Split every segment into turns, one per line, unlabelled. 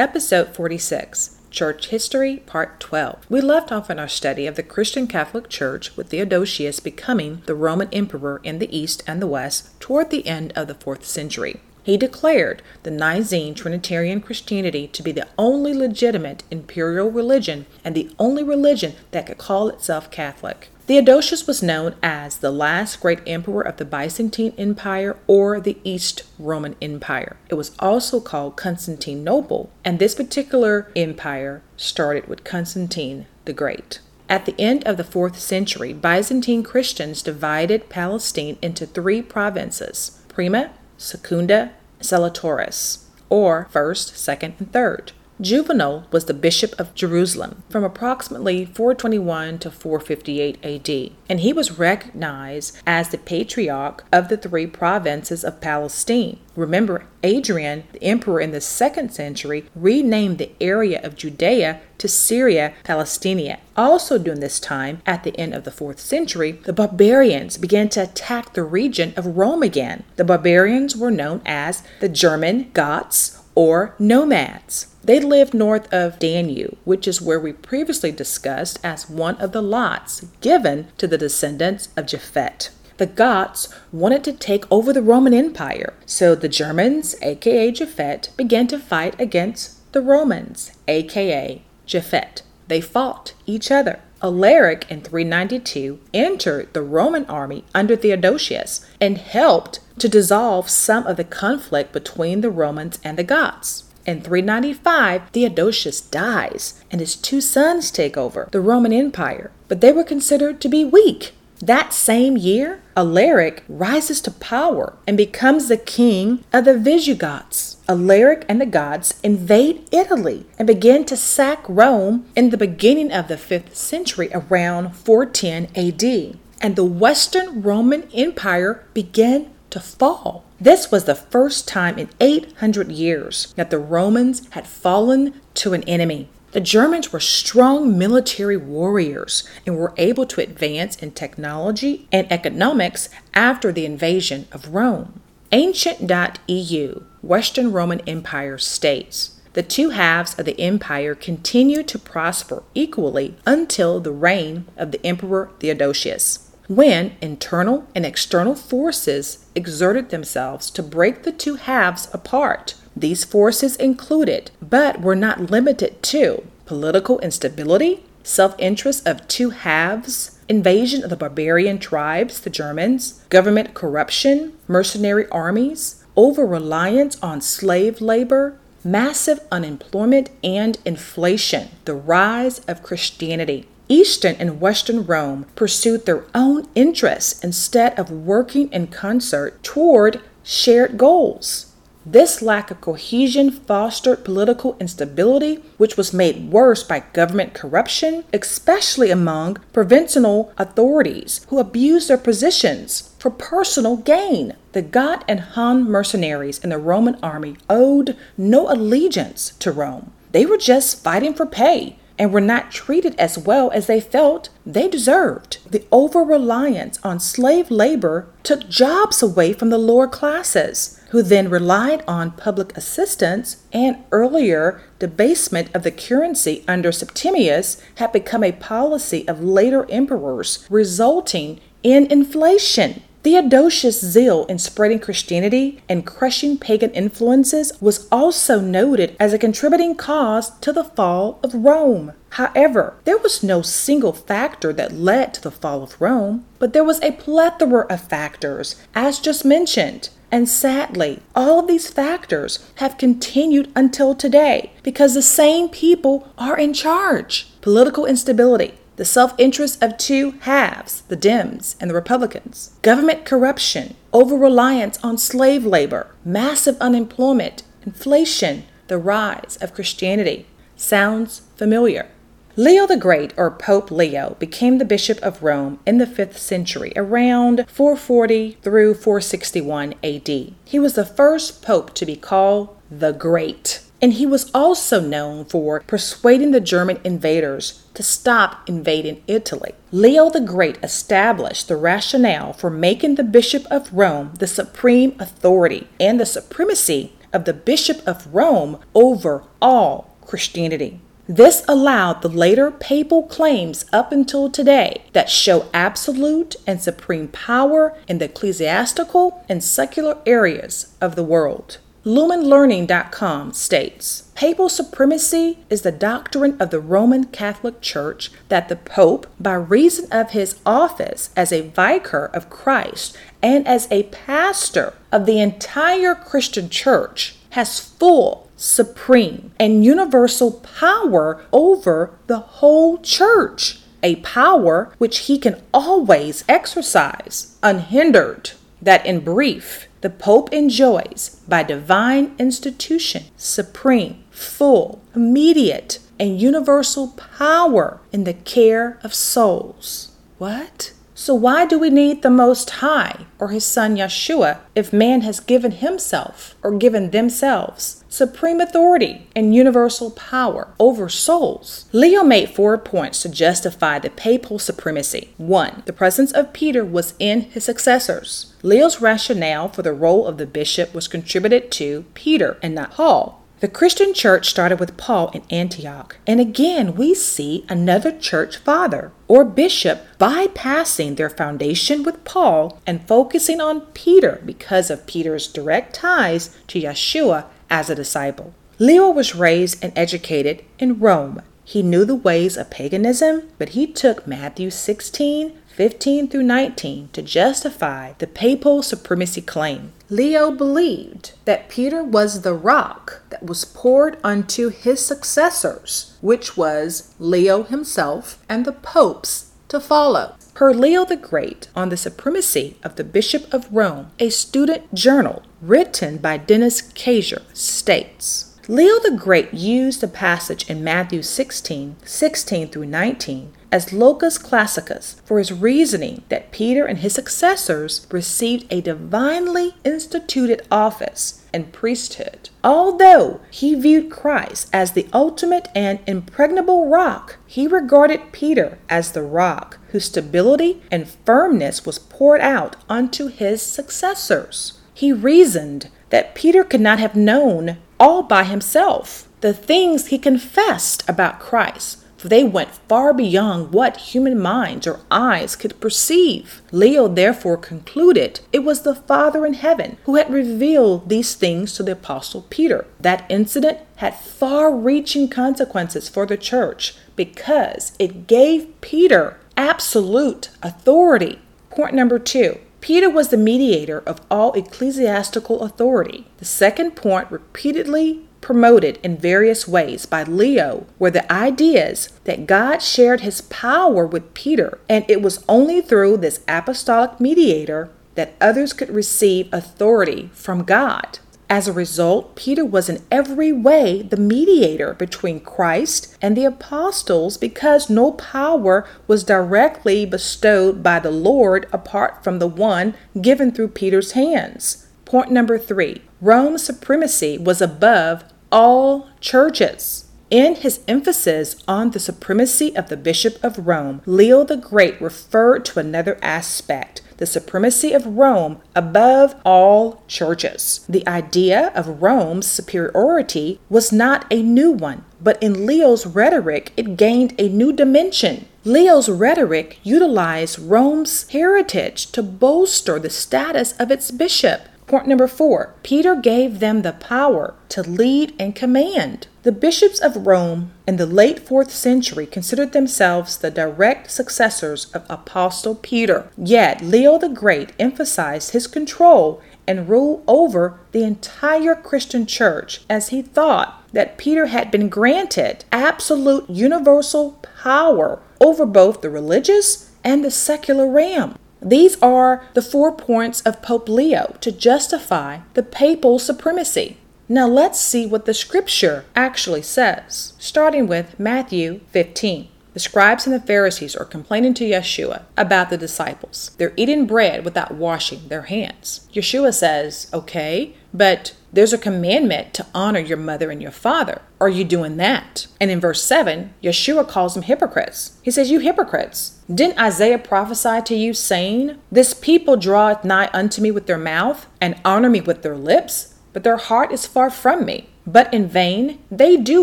Episode 46 Church History, Part 12. We left off in our study of the Christian Catholic Church with Theodosius becoming the Roman Emperor in the East and the West toward the end of the 4th century. He declared the Nicene Trinitarian Christianity to be the only legitimate imperial religion and the only religion that could call itself Catholic. Theodosius was known as the last great emperor of the Byzantine Empire or the East Roman Empire. It was also called Constantinople, and this particular empire started with Constantine the Great. At the end of the 4th century, Byzantine Christians divided Palestine into three provinces Prima, Secunda, Salutaris, or first, second, and third. Juvenal was the bishop of Jerusalem from approximately 421 to 458 AD, and he was recognized as the patriarch of the three provinces of Palestine. Remember, Adrian, the emperor in the second century, renamed the area of Judea to Syria Palestinia. Also, during this time, at the end of the fourth century, the barbarians began to attack the region of Rome again. The barbarians were known as the German Goths or nomads. They lived north of Danube, which is where we previously discussed as one of the lots given to the descendants of Japhet. The Goths wanted to take over the Roman Empire, so the Germans, aka Japhet, began to fight against the Romans, aka Japhet. They fought each other. Alaric in 392 entered the Roman army under Theodosius and helped to dissolve some of the conflict between the Romans and the Goths. In 395, Theodosius dies, and his two sons take over the Roman Empire, but they were considered to be weak. That same year, Alaric rises to power and becomes the king of the Visigoths. Alaric and the Goths invade Italy and begin to sack Rome in the beginning of the 5th century around 410 AD. And the Western Roman Empire began to fall. This was the first time in 800 years that the Romans had fallen to an enemy. The Germans were strong military warriors and were able to advance in technology and economics after the invasion of Rome. Ancient.eu, Western Roman Empire states the two halves of the empire continued to prosper equally until the reign of the Emperor Theodosius when internal and external forces exerted themselves to break the two halves apart. These forces included, but were not limited to, political instability, self interest of two halves, invasion of the barbarian tribes, the Germans, government corruption, mercenary armies, over reliance on slave labor, massive unemployment, and inflation, the rise of Christianity. Eastern and Western Rome pursued their own interests instead of working in concert toward shared goals. This lack of cohesion fostered political instability, which was made worse by government corruption, especially among provincial authorities who abused their positions for personal gain. The Goth and Hun mercenaries in the Roman army owed no allegiance to Rome. They were just fighting for pay and were not treated as well as they felt they deserved. The over reliance on slave labor took jobs away from the lower classes, who then relied on public assistance, and earlier debasement of the currency under Septimius had become a policy of later emperors, resulting in inflation. Theodosius' zeal in spreading Christianity and crushing pagan influences was also noted as a contributing cause to the fall of Rome. However, there was no single factor that led to the fall of Rome, but there was a plethora of factors, as just mentioned. And sadly, all of these factors have continued until today because the same people are in charge. Political instability, the self interest of two halves, the Dems and the Republicans, government corruption, over reliance on slave labor, massive unemployment, inflation, the rise of Christianity. Sounds familiar. Leo the Great, or Pope Leo, became the Bishop of Rome in the 5th century, around 440 through 461 AD. He was the first pope to be called the Great and he was also known for persuading the German invaders to stop invading Italy. Leo the Great established the rationale for making the Bishop of Rome the supreme authority and the supremacy of the Bishop of Rome over all Christianity. This allowed the later papal claims up until today that show absolute and supreme power in the ecclesiastical and secular areas of the world. LumenLearning.com states Papal supremacy is the doctrine of the Roman Catholic Church that the Pope, by reason of his office as a vicar of Christ and as a pastor of the entire Christian Church, has full supreme, and universal power over the whole church, a power which he can always exercise unhindered. That, in brief, the Pope enjoys by divine institution supreme, full, immediate, and universal power in the care of souls. What? So, why do we need the Most High or His Son Yeshua if man has given himself or given themselves supreme authority and universal power over souls? Leo made four points to justify the papal supremacy. One, the presence of Peter was in his successors. Leo's rationale for the role of the bishop was contributed to Peter and not Paul. The Christian church started with Paul in Antioch, and again we see another church father or bishop bypassing their foundation with Paul and focusing on Peter because of Peter's direct ties to Yeshua as a disciple. Leo was raised and educated in Rome. He knew the ways of paganism, but he took Matthew 16, 15 through 19 to justify the papal supremacy claim. Leo believed that Peter was the rock that was poured unto his successors, which was Leo himself and the popes to follow. Per Leo the Great on the supremacy of the Bishop of Rome, a student journal written by Dennis Kaiser states Leo the Great used a passage in Matthew 16 16 through 19 as locus classicus for his reasoning that Peter and his successors received a divinely instituted office and priesthood. Although he viewed Christ as the ultimate and impregnable rock, he regarded Peter as the rock whose stability and firmness was poured out unto his successors. He reasoned that Peter could not have known all by himself the things he confessed about Christ they went far beyond what human minds or eyes could perceive. Leo therefore concluded it was the Father in heaven who had revealed these things to the Apostle Peter. That incident had far reaching consequences for the church because it gave Peter absolute authority. Point number two. Peter was the mediator of all ecclesiastical authority. The second point repeatedly promoted in various ways by Leo were the ideas that God shared his power with Peter, and it was only through this apostolic mediator that others could receive authority from God. As a result, Peter was in every way the mediator between Christ and the apostles because no power was directly bestowed by the Lord apart from the one given through Peter's hands. Point number three Rome's supremacy was above all churches. In his emphasis on the supremacy of the Bishop of Rome, Leo the Great referred to another aspect the supremacy of Rome above all churches. The idea of Rome's superiority was not a new one, but in Leo's rhetoric, it gained a new dimension. Leo's rhetoric utilized Rome's heritage to bolster the status of its bishop. Point number four Peter gave them the power to lead and command. The bishops of Rome in the late fourth century considered themselves the direct successors of Apostle Peter. Yet Leo the Great emphasized his control and rule over the entire Christian church as he thought that Peter had been granted absolute universal power over both the religious and the secular realm. These are the four points of Pope Leo to justify the papal supremacy. Now let's see what the scripture actually says, starting with Matthew 15. The scribes and the Pharisees are complaining to Yeshua about the disciples. They're eating bread without washing their hands. Yeshua says, Okay, but there's a commandment to honor your mother and your father. Are you doing that? And in verse 7, Yeshua calls them hypocrites. He says, You hypocrites, didn't Isaiah prophesy to you, saying, This people draweth nigh unto me with their mouth, and honor me with their lips, but their heart is far from me. But in vain they do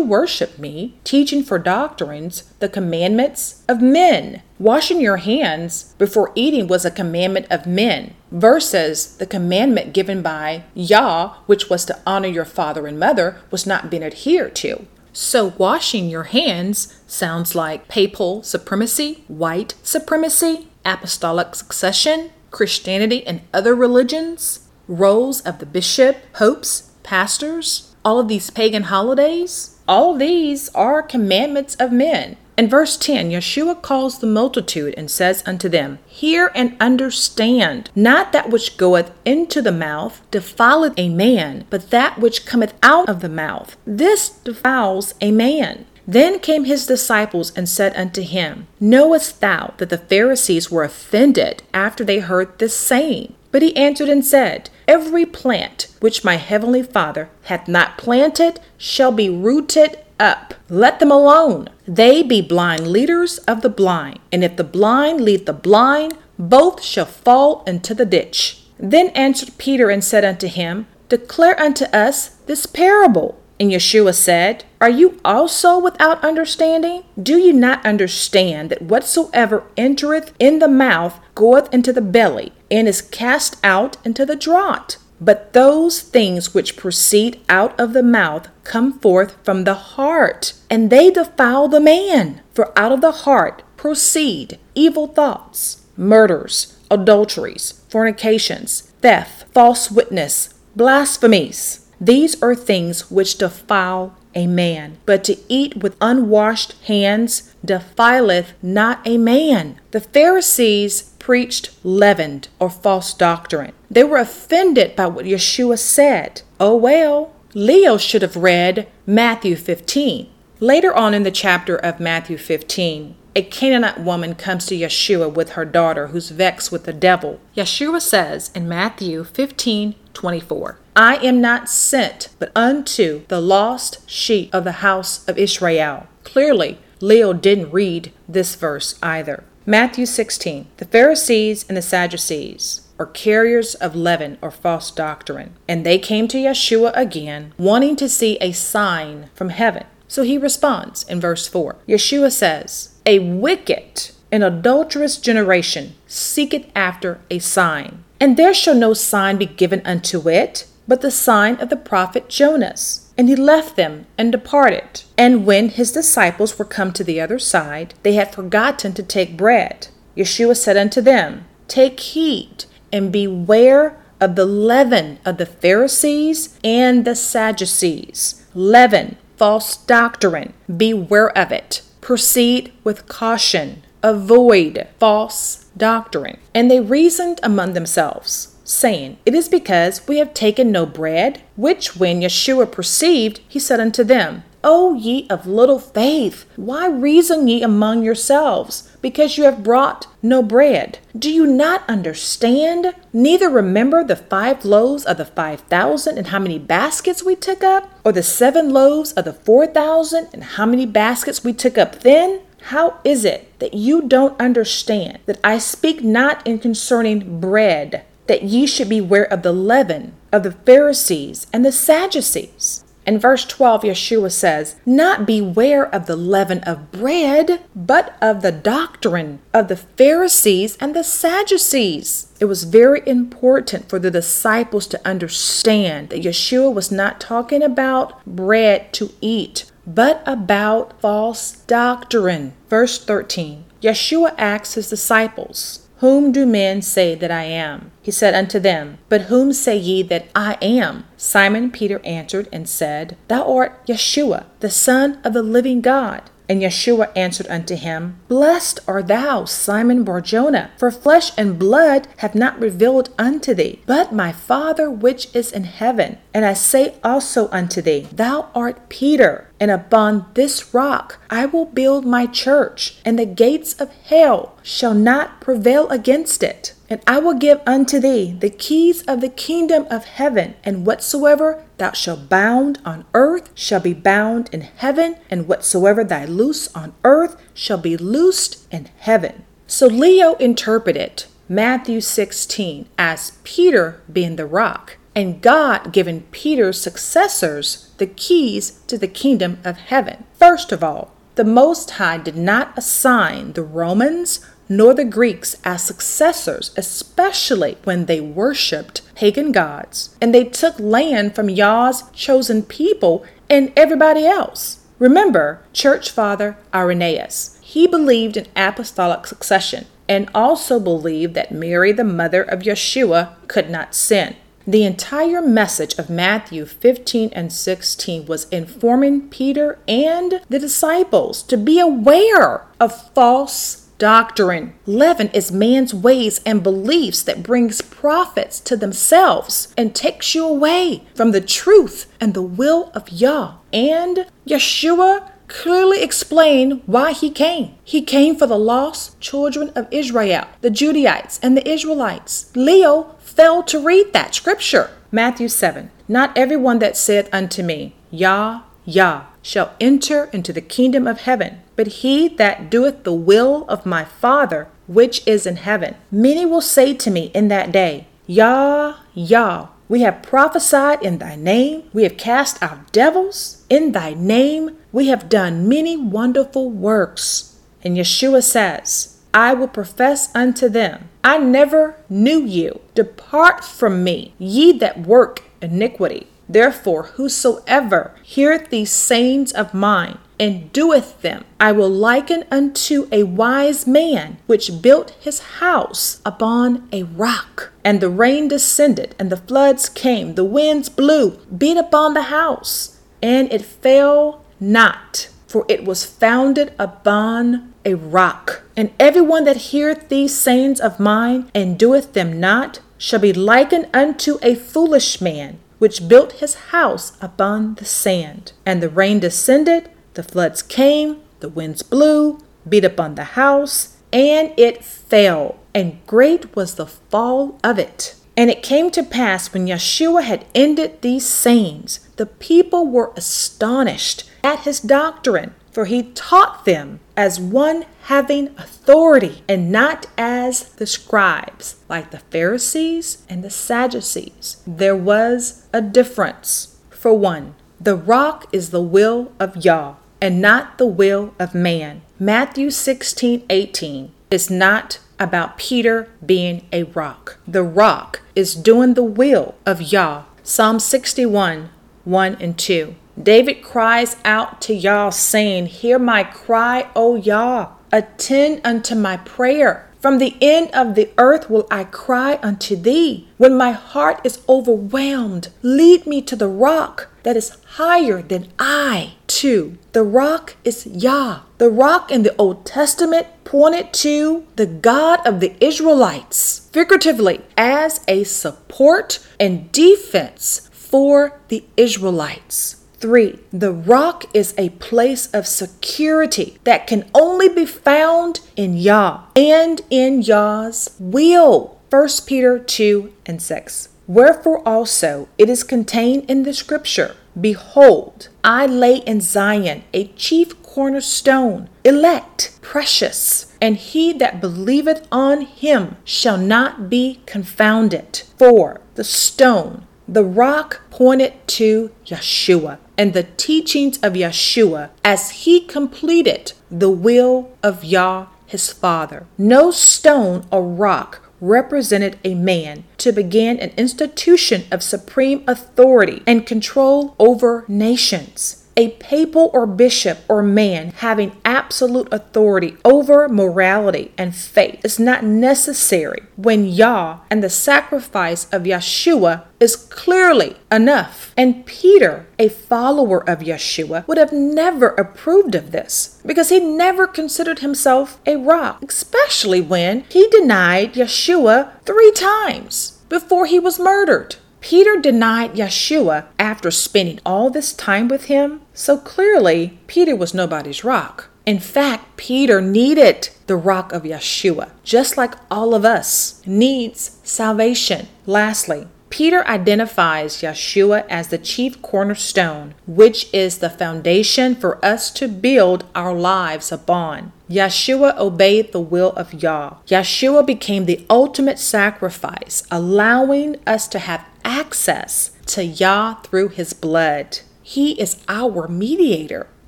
worship me, teaching for doctrines the commandments of men. Washing your hands before eating was a commandment of men, versus the commandment given by Yah, which was to honor your father and mother, was not being adhered to. So, washing your hands sounds like papal supremacy, white supremacy, apostolic succession, Christianity and other religions, roles of the bishop, popes, pastors, all of these pagan holidays. All these are commandments of men. In verse 10, Yeshua calls the multitude and says unto them, Hear and understand, not that which goeth into the mouth defileth a man, but that which cometh out of the mouth. This defiles a man. Then came his disciples and said unto him, Knowest thou that the Pharisees were offended after they heard this saying? But he answered and said, Every plant which my heavenly Father hath not planted shall be rooted up. Let them alone. They be blind leaders of the blind. And if the blind lead the blind, both shall fall into the ditch. Then answered Peter and said unto him, Declare unto us this parable. And Yeshua said, Are you also without understanding? Do you not understand that whatsoever entereth in the mouth goeth into the belly, and is cast out into the draught? But those things which proceed out of the mouth come forth from the heart, and they defile the man. For out of the heart proceed evil thoughts, murders, adulteries, fornications, theft, false witness, blasphemies. These are things which defile a man, but to eat with unwashed hands defileth not a man. The Pharisees preached leavened or false doctrine. They were offended by what Yeshua said. Oh well, Leo should have read Matthew 15. Later on in the chapter of Matthew 15, a Canaanite woman comes to Yeshua with her daughter who's vexed with the devil. Yeshua says in Matthew 15 24, I am not sent but unto the lost sheep of the house of Israel. Clearly, Leo didn't read this verse either. Matthew 16, the Pharisees and the Sadducees or carriers of leaven or false doctrine. And they came to Yeshua again, wanting to see a sign from heaven. So he responds in verse 4. Yeshua says, A wicked and adulterous generation seeketh after a sign, and there shall no sign be given unto it, but the sign of the prophet Jonas. And he left them and departed. And when his disciples were come to the other side, they had forgotten to take bread. Yeshua said unto them, Take heed and beware of the leaven of the Pharisees and the Sadducees. Leaven, false doctrine, beware of it. Proceed with caution. Avoid false doctrine. And they reasoned among themselves, saying, It is because we have taken no bread. Which when Yeshua perceived, he said unto them, O ye of little faith, why reason ye among yourselves, because you have brought no bread? Do you not understand? Neither remember the five loaves of the five thousand and how many baskets we took up, or the seven loaves of the four thousand and how many baskets we took up then? How is it that you don't understand that I speak not in concerning bread, that ye should beware of the leaven of the Pharisees and the Sadducees? In verse 12, Yeshua says, Not beware of the leaven of bread, but of the doctrine of the Pharisees and the Sadducees. It was very important for the disciples to understand that Yeshua was not talking about bread to eat, but about false doctrine. Verse 13 Yeshua asks his disciples, whom do men say that I am? He said unto them, But whom say ye that I am? Simon Peter answered and said, Thou art Yeshua, the Son of the living God. And Yeshua answered unto him, Blessed art thou, Simon Barjona, for flesh and blood have not revealed unto thee, but my Father which is in heaven. And I say also unto thee, Thou art Peter, and upon this rock I will build my church, and the gates of hell shall not prevail against it. And I will give unto thee the keys of the kingdom of heaven, and whatsoever thou shalt bound on earth shall be bound in heaven, and whatsoever thou loose on earth shall be loosed in heaven. So Leo interpreted Matthew 16 as Peter being the rock, and God giving Peter's successors the keys to the kingdom of heaven. First of all, the Most High did not assign the Romans nor the Greeks as successors, especially when they worshiped pagan gods and they took land from Yah's chosen people and everybody else. Remember, Church Father Irenaeus. He believed in apostolic succession and also believed that Mary, the mother of Yeshua, could not sin. The entire message of Matthew 15 and 16 was informing Peter and the disciples to be aware of false doctrine. Leaven is man's ways and beliefs that brings profits to themselves and takes you away from the truth and the will of Yah. And Yeshua clearly explained why he came. He came for the lost children of Israel, the Judaites and the Israelites. Leo failed to read that scripture. Matthew 7 Not everyone that saith unto me, Yah, Yah, shall enter into the kingdom of heaven, but he that doeth the will of my Father which is in heaven. Many will say to me in that day, Yah, Yah, we have prophesied in thy name, we have cast out devils in thy name, we have done many wonderful works. And Yeshua says, I will profess unto them, I never knew you. Depart from me, ye that work iniquity. Therefore, whosoever heareth these sayings of mine and doeth them, I will liken unto a wise man which built his house upon a rock. And the rain descended, and the floods came, the winds blew, beat upon the house, and it fell not, for it was founded upon a rock. And everyone that heareth these sayings of mine and doeth them not shall be likened unto a foolish man which built his house upon the sand. And the rain descended, the floods came, the winds blew, beat upon the house, and it fell, and great was the fall of it. And it came to pass when Yeshua had ended these sayings, the people were astonished at his doctrine, for he taught them as one having authority and not as the scribes, like the Pharisees and the Sadducees. There was a difference. For one, the rock is the will of Yah and not the will of man. Matthew 16 18 is not about Peter being a rock. The rock is doing the will of Yah. Psalm 61 1 and 2. David cries out to Yah, saying, Hear my cry, O Yah, attend unto my prayer. From the end of the earth will I cry unto thee. When my heart is overwhelmed, lead me to the rock that is higher than I. 2. The rock is Yah. The rock in the Old Testament pointed to the God of the Israelites, figuratively, as a support and defense for the Israelites. 3. The rock is a place of security that can only be found in Yah and in Yah's will. 1 Peter 2 and 6. Wherefore also it is contained in the scripture Behold, I lay in Zion a chief cornerstone, elect, precious, and he that believeth on him shall not be confounded. 4. The stone the rock pointed to Yeshua and the teachings of Yeshua as he completed the will of Yah his Father. No stone or rock represented a man to begin an institution of supreme authority and control over nations a papal or bishop or man having absolute authority over morality and faith is not necessary when Yah and the sacrifice of Yeshua is clearly enough. And Peter, a follower of Yeshua, would have never approved of this because he never considered himself a rock, especially when he denied Yeshua three times before he was murdered. Peter denied Yeshua after spending all this time with him, so clearly Peter was nobody's rock. In fact, Peter needed the rock of Yeshua, just like all of us needs salvation. Lastly, Peter identifies Yeshua as the chief cornerstone, which is the foundation for us to build our lives upon. Yeshua obeyed the will of Yah. Yeshua became the ultimate sacrifice, allowing us to have access to Yah through his blood. He is our mediator.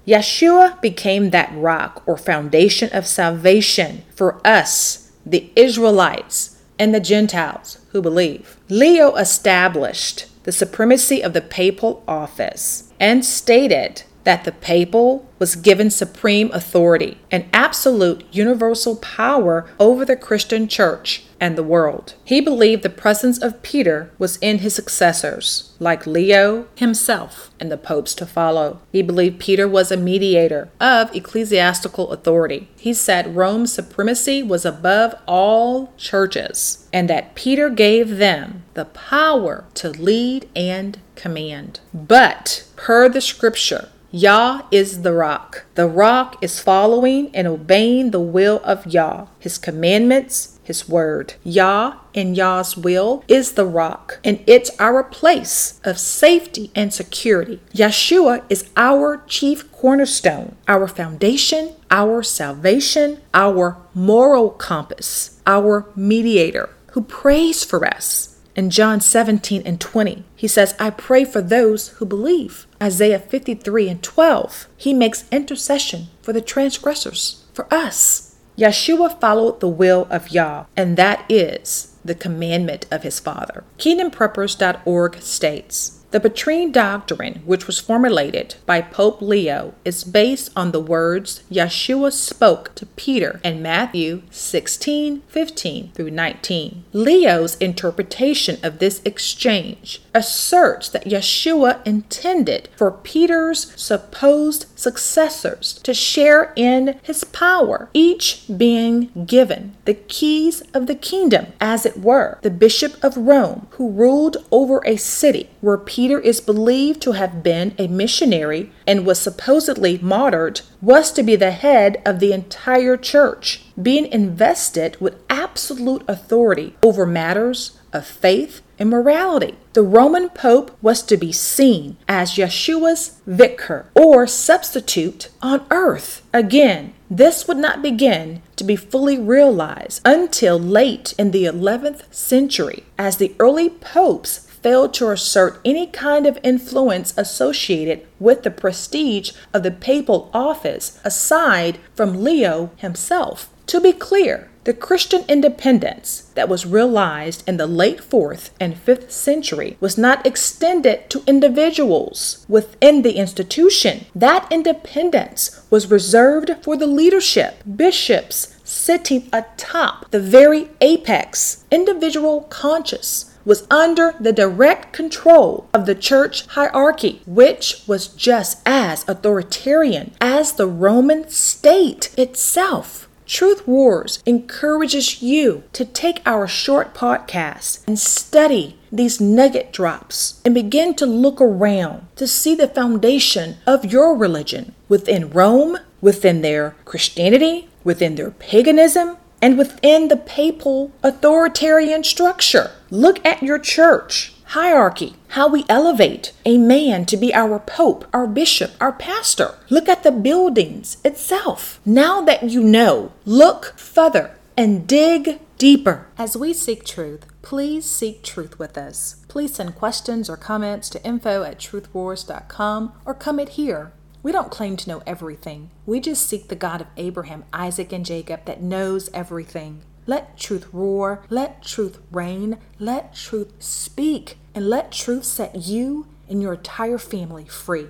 Yeshua became that rock or foundation of salvation for us, the Israelites, and the Gentiles who believe. Leo established the supremacy of the papal office and stated that the papal was given supreme authority and absolute universal power over the Christian church and the world. He believed the presence of Peter was in his successors, like Leo himself and the popes to follow. He believed Peter was a mediator of ecclesiastical authority. He said Rome's supremacy was above all churches and that Peter gave them the power to lead and command. But, per the scripture, Yah is the rock. The rock is following and obeying the will of Yah, his commandments, his word. Yah and Yah's will is the rock, and it's our place of safety and security. Yeshua is our chief cornerstone, our foundation, our salvation, our moral compass, our mediator who prays for us in John 17 and 20, he says, I pray for those who believe. Isaiah 53 and 12, he makes intercession for the transgressors, for us. Yeshua followed the will of Yah, and that is the commandment of his Father. KingdomPreppers.org states, the Petrine doctrine, which was formulated by Pope Leo, is based on the words Yeshua spoke to Peter in Matthew 16 15 through 19. Leo's interpretation of this exchange asserts that Yeshua intended for Peter's supposed successors to share in his power, each being given the keys of the kingdom, as it were. The Bishop of Rome, who ruled over a city where Peter is believed to have been a missionary and was supposedly martyred, was to be the head of the entire church, being invested with absolute authority over matters of faith and morality. The Roman Pope was to be seen as Yeshua's vicar or substitute on earth. Again, this would not begin to be fully realized until late in the 11th century, as the early popes failed to assert any kind of influence associated with the prestige of the papal office aside from Leo himself. To be clear, the Christian independence that was realized in the late 4th and 5th century was not extended to individuals within the institution. That independence was reserved for the leadership, bishops sitting atop the very apex, individual conscious was under the direct control of the church hierarchy, which was just as authoritarian as the Roman state itself. Truth Wars encourages you to take our short podcast and study these nugget drops and begin to look around to see the foundation of your religion within Rome, within their Christianity, within their paganism, and within the papal authoritarian structure. Look at your church hierarchy, how we elevate a man to be our pope, our bishop, our pastor. Look at the buildings itself. Now that you know, look further and dig deeper. As we seek truth, please seek truth with us. Please send questions or comments to info at truthwars.com or comment here we don't claim to know everything. We just seek the God of Abraham, Isaac, and Jacob that knows everything. Let truth roar, let truth reign, let truth speak, and let truth set you and your entire family free.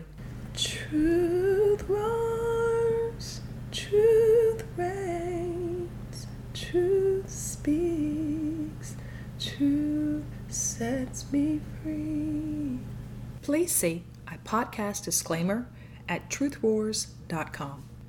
Truth roars, truth reigns, truth speaks, truth sets me free.
Please see a podcast disclaimer at truthwars.com.